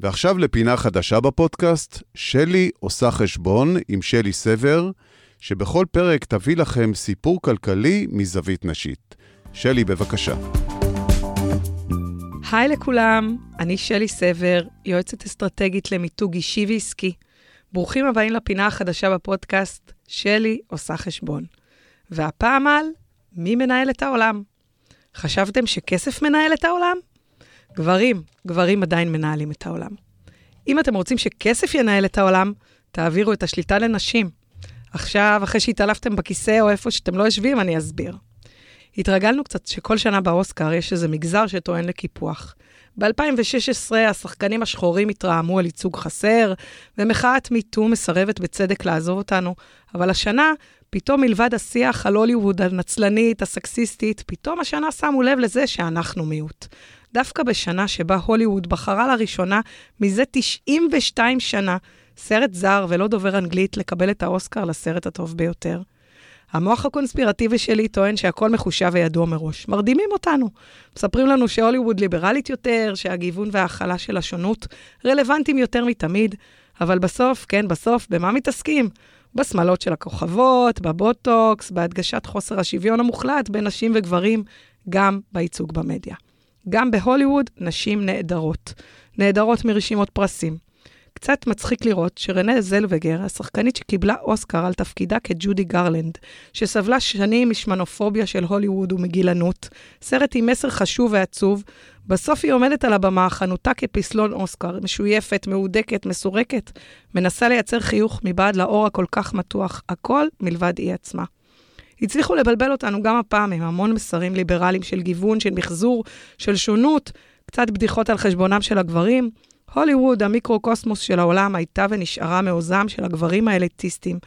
ועכשיו לפינה חדשה בפודקאסט, שלי עושה חשבון עם שלי סבר, שבכל פרק תביא לכם סיפור כלכלי מזווית נשית. שלי, בבקשה. היי לכולם, אני שלי סבר, יועצת אסטרטגית למיתוג אישי ועסקי. ברוכים הבאים לפינה החדשה בפודקאסט, שלי עושה חשבון. והפעם על מי מנהל את העולם. חשבתם שכסף מנהל את העולם? גברים, גברים עדיין מנהלים את העולם. אם אתם רוצים שכסף ינהל את העולם, תעבירו את השליטה לנשים. עכשיו, אחרי שהתעלפתם בכיסא או איפה שאתם לא יושבים, אני אסביר. התרגלנו קצת שכל שנה באוסקר יש איזה מגזר שטוען לקיפוח. ב-2016 השחקנים השחורים התרעמו על ייצוג חסר, ומחאת מיטו מסרבת בצדק לעזוב אותנו, אבל השנה, פתאום מלבד השיח על הוליווד הנצלנית, הסקסיסטית, פתאום השנה שמו לב לזה שאנחנו מיעוט. דווקא בשנה שבה הוליווד בחרה לראשונה מזה 92 שנה סרט זר ולא דובר אנגלית לקבל את האוסקר לסרט הטוב ביותר. המוח הקונספירטיבי שלי טוען שהכל מחושב וידוע מראש. מרדימים אותנו. מספרים לנו שהוליווד ליברלית יותר, שהגיוון וההכלה של השונות רלוונטיים יותר מתמיד, אבל בסוף, כן, בסוף, במה מתעסקים? בשמלות של הכוכבות, בבוטוקס, בהדגשת חוסר השוויון המוחלט בין נשים וגברים, גם בייצוג במדיה. גם בהוליווד נשים נהדרות. נהדרות מרשימות פרסים. קצת מצחיק לראות שרנה זלווגר, השחקנית שקיבלה אוסקר על תפקידה כג'ודי גרלנד, שסבלה שנים משמנופוביה של הוליווד ומגילנות, סרט עם מסר חשוב ועצוב, בסוף היא עומדת על הבמה, חנותה כפסלון אוסקר, משויפת, מהודקת, מסורקת, מנסה לייצר חיוך מבעד לאור הכל כך מתוח, הכל מלבד היא עצמה. הצליחו לבלבל אותנו גם הפעם עם המון מסרים ליברליים של גיוון, של מחזור, של שונות, קצת בדיחות על חשבונם של הגברים. הוליווד, המיקרו-קוסמוס של העולם, הייתה ונשארה מעוזם של הגברים האליטיסטים,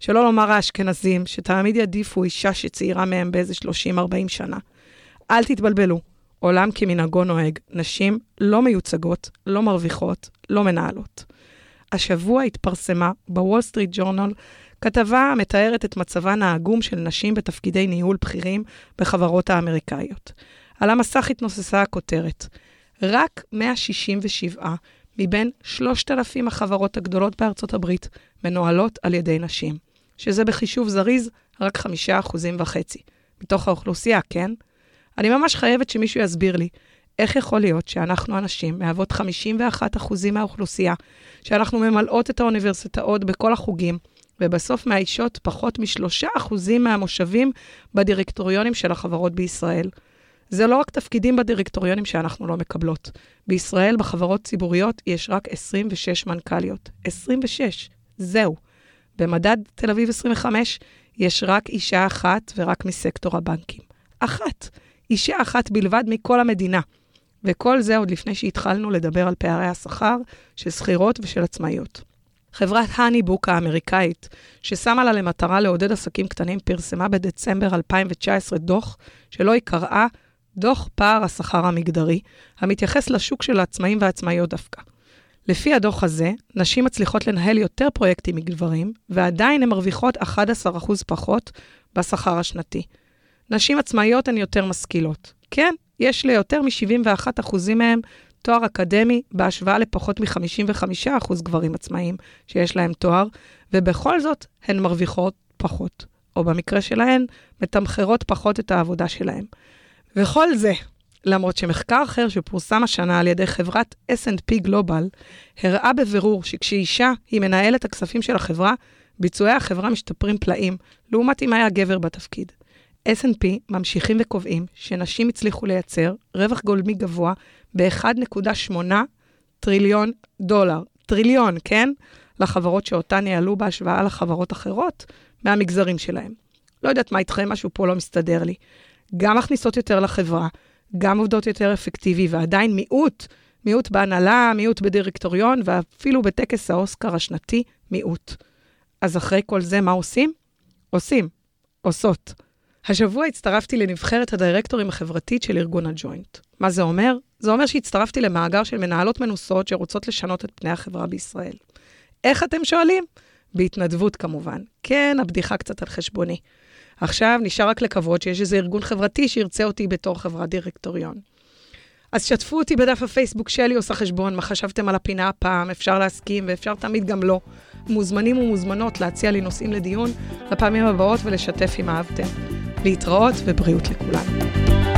שלא לומר האשכנזים, שתמיד יעדיפו אישה שצעירה מהם באיזה 30-40 שנה. אל תתבלבלו, עולם כמנהגו נוהג, נשים לא מיוצגות, לא מרוויחות, לא מנהלות. השבוע התפרסמה בוול סטריט ג'ורנל כתבה המתארת את מצבן העגום של נשים בתפקידי ניהול בכירים בחברות האמריקאיות. על המסך התנוססה הכותרת, רק 167 מבין 3,000 החברות הגדולות בארצות הברית מנוהלות על ידי נשים, שזה בחישוב זריז רק 5.5%. מתוך האוכלוסייה, כן? אני ממש חייבת שמישהו יסביר לי איך יכול להיות שאנחנו הנשים מהוות 51% מהאוכלוסייה, שאנחנו ממלאות את האוניברסיטאות בכל החוגים, ובסוף מאיישות פחות משלושה אחוזים מהמושבים בדירקטוריונים של החברות בישראל. זה לא רק תפקידים בדירקטוריונים שאנחנו לא מקבלות. בישראל, בחברות ציבוריות, יש רק 26 מנכ"ליות. 26, זהו. במדד תל אביב 25 יש רק אישה אחת ורק מסקטור הבנקים. אחת. אישה אחת בלבד מכל המדינה. וכל זה עוד לפני שהתחלנו לדבר על פערי השכר של שכירות ושל עצמאיות. חברת הניבוק האמריקאית, ששמה לה למטרה לעודד עסקים קטנים, פרסמה בדצמבר 2019 דוח שלא היא קראה דוח פער השכר המגדרי, המתייחס לשוק של העצמאים והעצמאיות דווקא. לפי הדוח הזה, נשים מצליחות לנהל יותר פרויקטים מגברים, ועדיין הן מרוויחות 11% פחות בשכר השנתי. נשים עצמאיות הן יותר משכילות. כן, יש ליותר מ-71% מהם תואר אקדמי בהשוואה לפחות מ-55% גברים עצמאיים שיש להם תואר, ובכל זאת הן מרוויחות פחות, או במקרה שלהן, מתמחרות פחות את העבודה שלהן. וכל זה, למרות שמחקר אחר שפורסם השנה על ידי חברת S&P Global, הראה בבירור שכשאישה היא מנהלת הכספים של החברה, ביצועי החברה משתפרים פלאים, לעומת אם היה גבר בתפקיד. S&P ממשיכים וקובעים שנשים הצליחו לייצר רווח גולמי גבוה ב-1.8 טריליון דולר. טריליון, כן? לחברות שאותן ניהלו בהשוואה לחברות אחרות מהמגזרים שלהם. לא יודעת מה איתכם, משהו פה לא מסתדר לי. גם מכניסות יותר לחברה, גם עובדות יותר אפקטיבי, ועדיין מיעוט, מיעוט בהנהלה, מיעוט בדירקטוריון, ואפילו בטקס האוסקר השנתי, מיעוט. אז אחרי כל זה, מה עושים? עושים, עושות. השבוע הצטרפתי לנבחרת הדירקטורים החברתית של ארגון הג'וינט. מה זה אומר? זה אומר שהצטרפתי למאגר של מנהלות מנוסות שרוצות לשנות את פני החברה בישראל. איך אתם שואלים? בהתנדבות כמובן. כן, הבדיחה קצת על חשבוני. עכשיו נשאר רק לקוות שיש איזה ארגון חברתי שירצה אותי בתור חברת דירקטוריון. אז שתפו אותי בדף הפייסבוק שלי עושה חשבון, מה חשבתם על הפינה הפעם, אפשר להסכים ואפשר תמיד גם לא. מוזמנים ומוזמנות להציע לי נושאים לדיון לפעמים הבאות ולשתף אם אהבתם. להתראות ובריאות לכולנו.